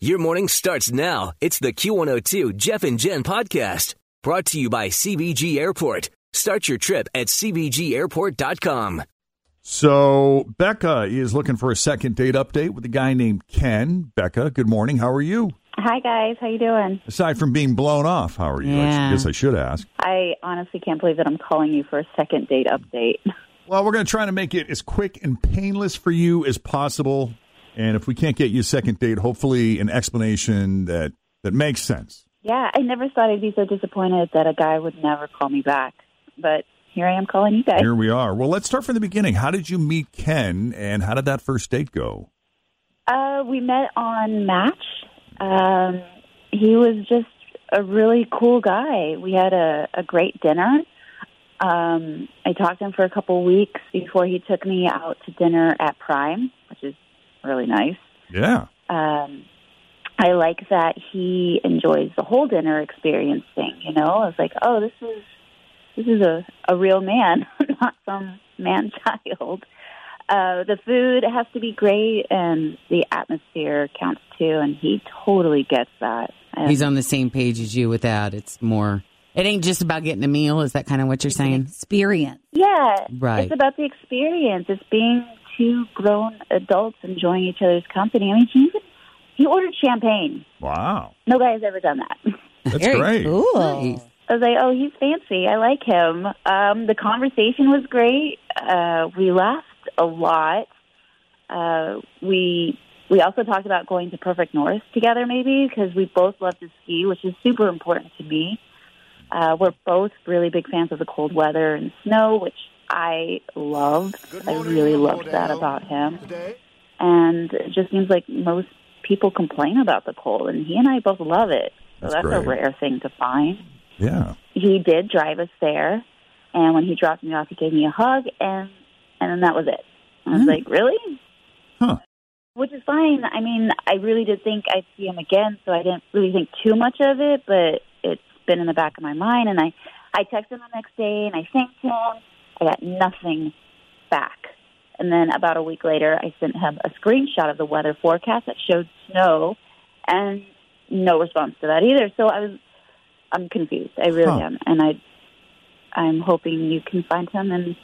Your morning starts now. It's the Q102 Jeff and Jen podcast brought to you by CVG Airport. Start your trip at CVGAirport.com. So Becca is looking for a second date update with a guy named Ken. Becca, good morning. How are you? Hi guys, how you doing? Aside from being blown off, how are you? Yeah. I guess I should ask. I honestly can't believe that I'm calling you for a second date update. Well, we're going to try to make it as quick and painless for you as possible. And if we can't get you a second date, hopefully an explanation that, that makes sense. Yeah, I never thought I'd be so disappointed that a guy would never call me back. But here I am calling you guys. Here we are. Well, let's start from the beginning. How did you meet Ken, and how did that first date go? Uh, we met on Match. Um, he was just a really cool guy. We had a, a great dinner. Um, I talked to him for a couple weeks before he took me out to dinner at Prime, which is really nice. Yeah. um, I like that he enjoys the whole dinner experience thing. You know, I was like, oh, this is this is a a real man, not some man child. Uh, the food has to be great, and the atmosphere counts too. And he totally gets that. And He's on the same page as you with that. It's more. It ain't just about getting a meal. Is that kind of what you're saying? experience. yeah, Right. It's about the experience. It's being two grown adults enjoying each other's company. I mean, he even he ordered champagne. Wow. No guy has ever done that. That's Very great. Cool. Nice. I was like, oh, he's fancy. I like him. Um, the conversation was great. Uh, we laughed a lot. Uh, we we also talked about going to Perfect North together, maybe because we both love to ski, which is super important to me. Uh, we're both really big fans of the cold weather and snow, which I love. I really loved that about him. And it just seems like most people complain about the cold, and he and I both love it. So That's that's, a rare thing to find Yeah. he did drive us there, and when he dropped me off, he gave me a hug, and and then that was it. I was hmm. like, really? Huh. Which is fine. I mean, I really did think I'd see him again, so I didn't really think too much of it, but it's been in the back of my mind, and I I texted him the next day, and I thanked him. I got nothing back. And then about a week later, I sent him a screenshot of the weather forecast that showed snow, and no response to that either. So I was I'm confused. I really Huh. am, and I I'm hoping you can find him and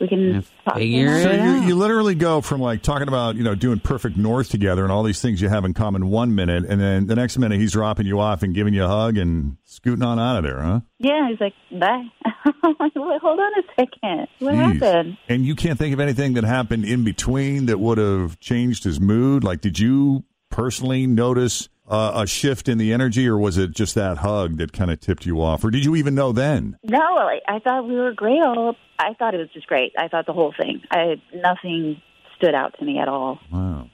we can talk. figure him. So it you, out. you literally go from like talking about you know doing perfect north together and all these things you have in common one minute, and then the next minute he's dropping you off and giving you a hug and scooting on out of there, huh? Yeah, he's like, bye. I'm like, Wait, hold on a second. What Jeez. happened? And you can't think of anything that happened in between that would have changed his mood. Like, did you personally notice uh, a shift in the energy, or was it just that hug that kind of tipped you off, or did you even know then? No, I, I thought we were great. All I thought it was just great. I thought the whole thing. I nothing stood out to me at all. Wow.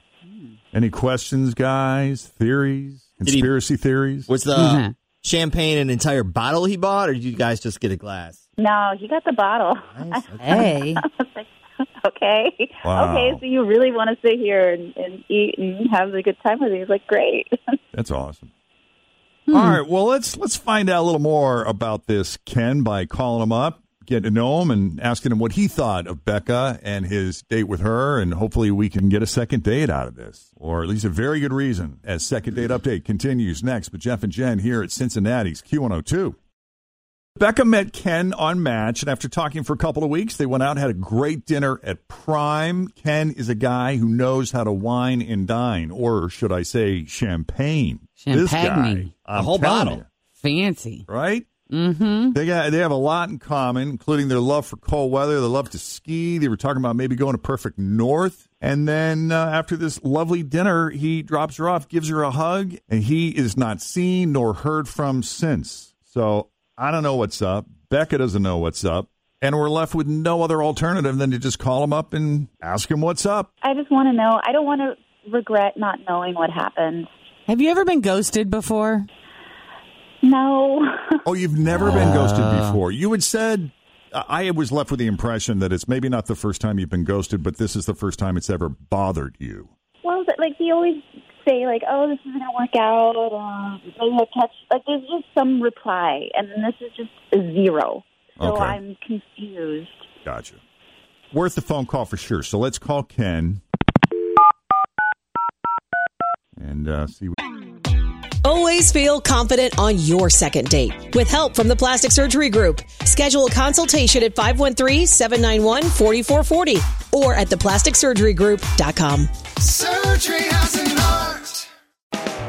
Any questions, guys? Theories? Did he- Conspiracy theories? Was the Mhm. champagne an entire bottle he bought, or did you guys just get a glass? No, he got the bottle. Nice. Hey. I was like, okay, Wow. okay. So you really want to sit here and, and eat and have a good time with me? He's like, great. That's awesome. Hmm. All right, well let's let's find out a little more about this Ken by calling him up, getting to know him, and asking him what he thought of Becca and his date with her, and hopefully we can get a second date out of this, or at least a very good reason. As second date update continues next with Jeff and Jen here at Cincinnati's Q102. Becca met Ken on Match, and after talking for a couple of weeks, they went out and had a great dinner at Prime. Ken is a guy who knows how to wine and dine, or should I say champagne. This Champagne. guy, A whole bottle. you, Fancy. right? Mm-hmm. They got they have a lot in common, including their love for cold weather. They love to ski. They were talking about maybe going to Perfect North. And then uh, after this lovely dinner, he drops her off, gives her a hug, and he is not seen nor heard from since. So I don't know what's up. Becca doesn't know what's up. And we're left with no other alternative than to just call him up and ask him what's up. I just want to know. I don't want to regret not knowing what happened. Have you ever been ghosted before? No. Oh, you've never been uh. ghosted before. You had said, I was left with the impression that it's maybe not the first time you've been ghosted, but this is the first time it's ever bothered you. well, but, like he always say, like, "Oh, this isn't gonna work out." Uh, maybe I'll catch. Like, there's just some reply, and then this is just a zero. So Okay. I'm confused. Gotcha. Worth the phone call for sure. So let's call Ken and uh, see. What- Always feel confident on your second date. With help from the Plastic Surgery Group, schedule a consultation at 513-791-4440 or at theplasticsurgerygroup.com. Surgery has an art.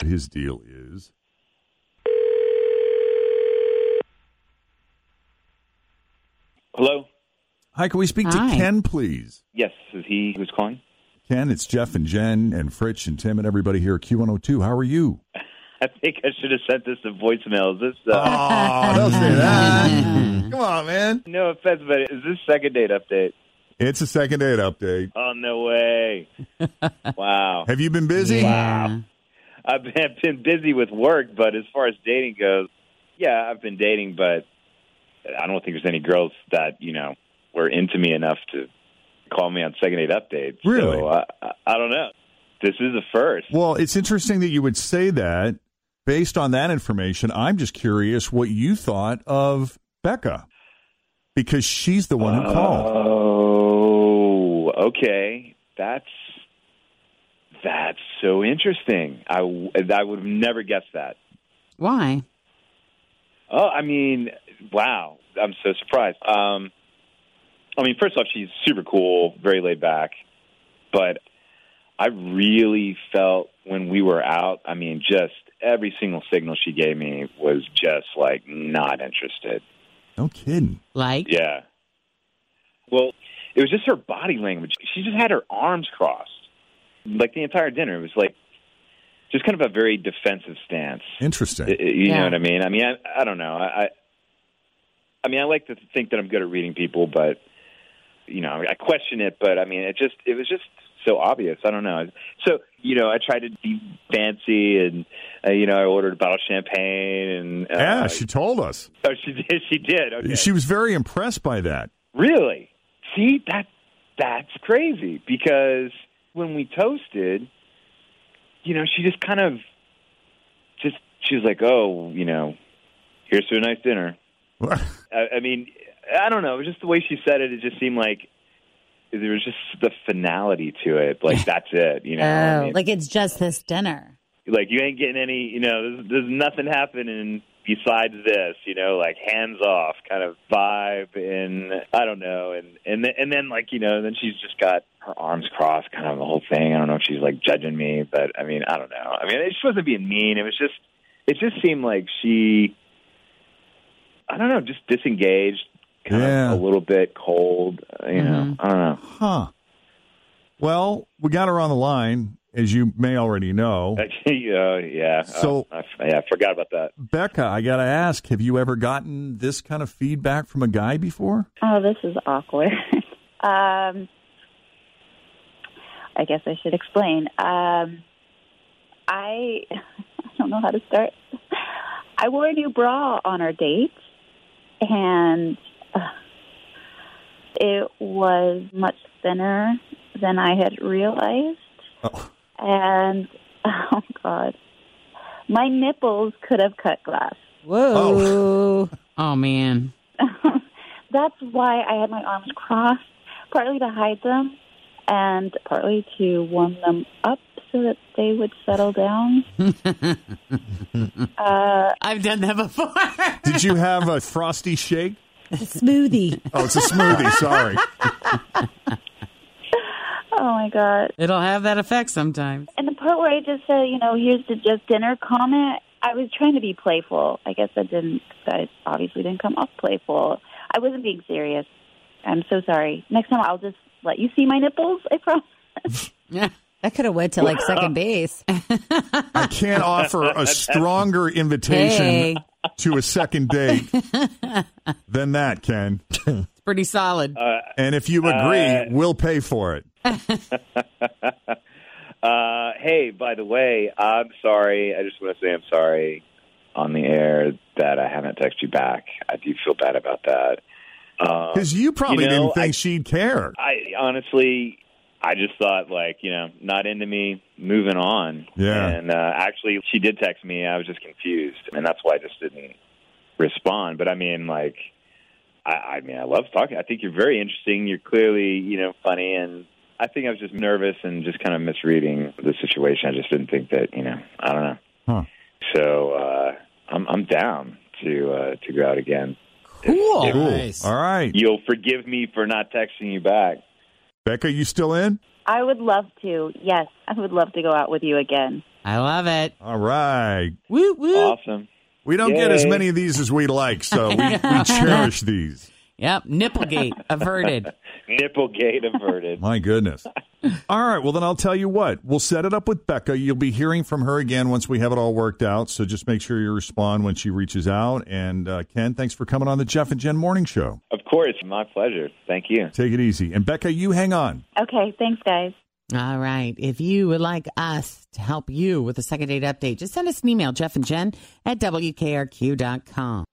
His deal is. Hello. Hi, can we speak to Ken, please? Yes, is he who's calling? Ken, it's Jeff and Jen and Fritch and Tim and everybody here at Q102. How are you? I think I should have sent this to voicemail. Is this? Uh, Oh, don't say that. Come on, man. no offense, but is this second date update? It's a second date update. Oh no way! wow. Have you been busy? Yeah. I've been, I've been busy with work, but as far as dating goes, yeah, I've been dating, but I don't think there's any girls that you know were into me enough to call me on second date updates. Really? So, I, I, I don't know. This is the first. Well, it's interesting that you would say that. Based on that information, I'm just curious what you thought of Becca because she's the one who called. Oh, okay. That's that's so interesting. I w- I would have never guessed that. Why? Oh, I mean, wow. I'm so surprised. Um, I mean, first off, she's super cool, very laid back, but I really felt when we were out. I mean, just every single signal she gave me was just like not interested. No kidding. Like? Yeah. Well, it was just her body language. She just had her arms crossed, like the entire dinner. It was like just kind of a very defensive stance. Interesting. I- I- You Yeah. know what I mean? I mean, I, I don't know. I, I, I mean, I like to think that I'm good at reading people, but you know, I question it. But I mean, it just it was just so obvious. I don't know. So you know, I tried to be fancy, and uh, you know, I ordered a bottle of champagne, and uh, yeah, she told us. oh, she did. She did. Okay. She was very impressed by that. Really? See, that that's crazy because when we toasted, you know, she just kind of just she was like, "Oh, you know, here's to a nice dinner." I, I mean, I don't know. It was just the way she said it. It just seemed like there was just the finality to it. Like that's it. You know, I Oh, mean, like it's just this dinner. like you ain't getting any. You know, there's, there's nothing happening besides this. You know, like hands off kind of vibe, and I don't know, and and then, and then like you know, then she's just got her arms crossed, kind of the whole thing. I don't know if she's like judging me, but I mean, I don't know. I mean, it just wasn't being mean. It was just, it just seemed like she, I don't know, just disengaged, kind Yeah. of a little bit cold. uh, You know, I don't know. Huh. Well, we got her on the line, as you may already know. yeah, yeah. So- uh, I, yeah, I forgot about that. Becca, I got to ask, have you ever gotten this kind of feedback from a guy before? Oh, this is awkward. um, I guess I should explain. Um, I I don't know how to start. I wore a new bra on our date, and uh, it was much thinner than I had realized. Oh. And oh god, my nipples could have cut glass. Whoa. Oh, man. That's why I had my arms crossed, partly to hide them and partly to warm them up so that they would settle down. uh, I've done that before. Did you have a frosty shake? A Smoothie. Oh, it's a smoothie. Sorry. oh my god! It'll have that effect sometimes. And the part where I just said, you know, here's the just dinner comment. I was trying to be playful. I guess that didn't. That obviously didn't come off playful. I wasn't being serious. I'm so sorry. Next time I'll just let you see my nipples. I promise. Yeah. That could have went to like second base. I can't offer a stronger invitation Hey. to a second date than that, Ken. It's pretty solid. And if you agree, Uh, we'll pay for it. Uh, hey, by the way, I'm sorry. I just want to say I'm sorry on the air that I haven't texted you back. I do feel bad about that. Uh, Because you probably you know, didn't think I- she'd care. I honestly, I just thought like you know, not into me, moving on. Yeah. And uh, actually, she did text me. I was just confused, and that's why I just didn't respond. But I mean, like, I, I mean, I love talking. I think you're very interesting. You're clearly, you know, funny, and I think I was just nervous and just kind of misreading the situation. I just didn't think that, you know, I don't know. Huh. So uh, I'm I'm down to uh, to go out again. Cool. If, nice. All right. You'll forgive me for not texting you back. Becca, you still in? I would love to. Yes, I would love to go out with you again. I love it. All right. Woo woo. Awesome. We don't get as many of these as we like, so we, we cherish these. Yep. Nipplegate averted. Nipplegate averted. My goodness. All right. Well, then I'll tell you what. We'll set it up with Becca. You'll be hearing from her again once we have it all worked out. So just make sure you respond when she reaches out. And uh, Ken, thanks for coming on the Jeff and Jen Morning Show. Of course, my pleasure. Thank you. Take it easy. And Becca, you hang on. Okay, thanks, guys. All right. If you would like us to help you with a second date update, just send us an email, Jeff and Jen at WKRQ.com.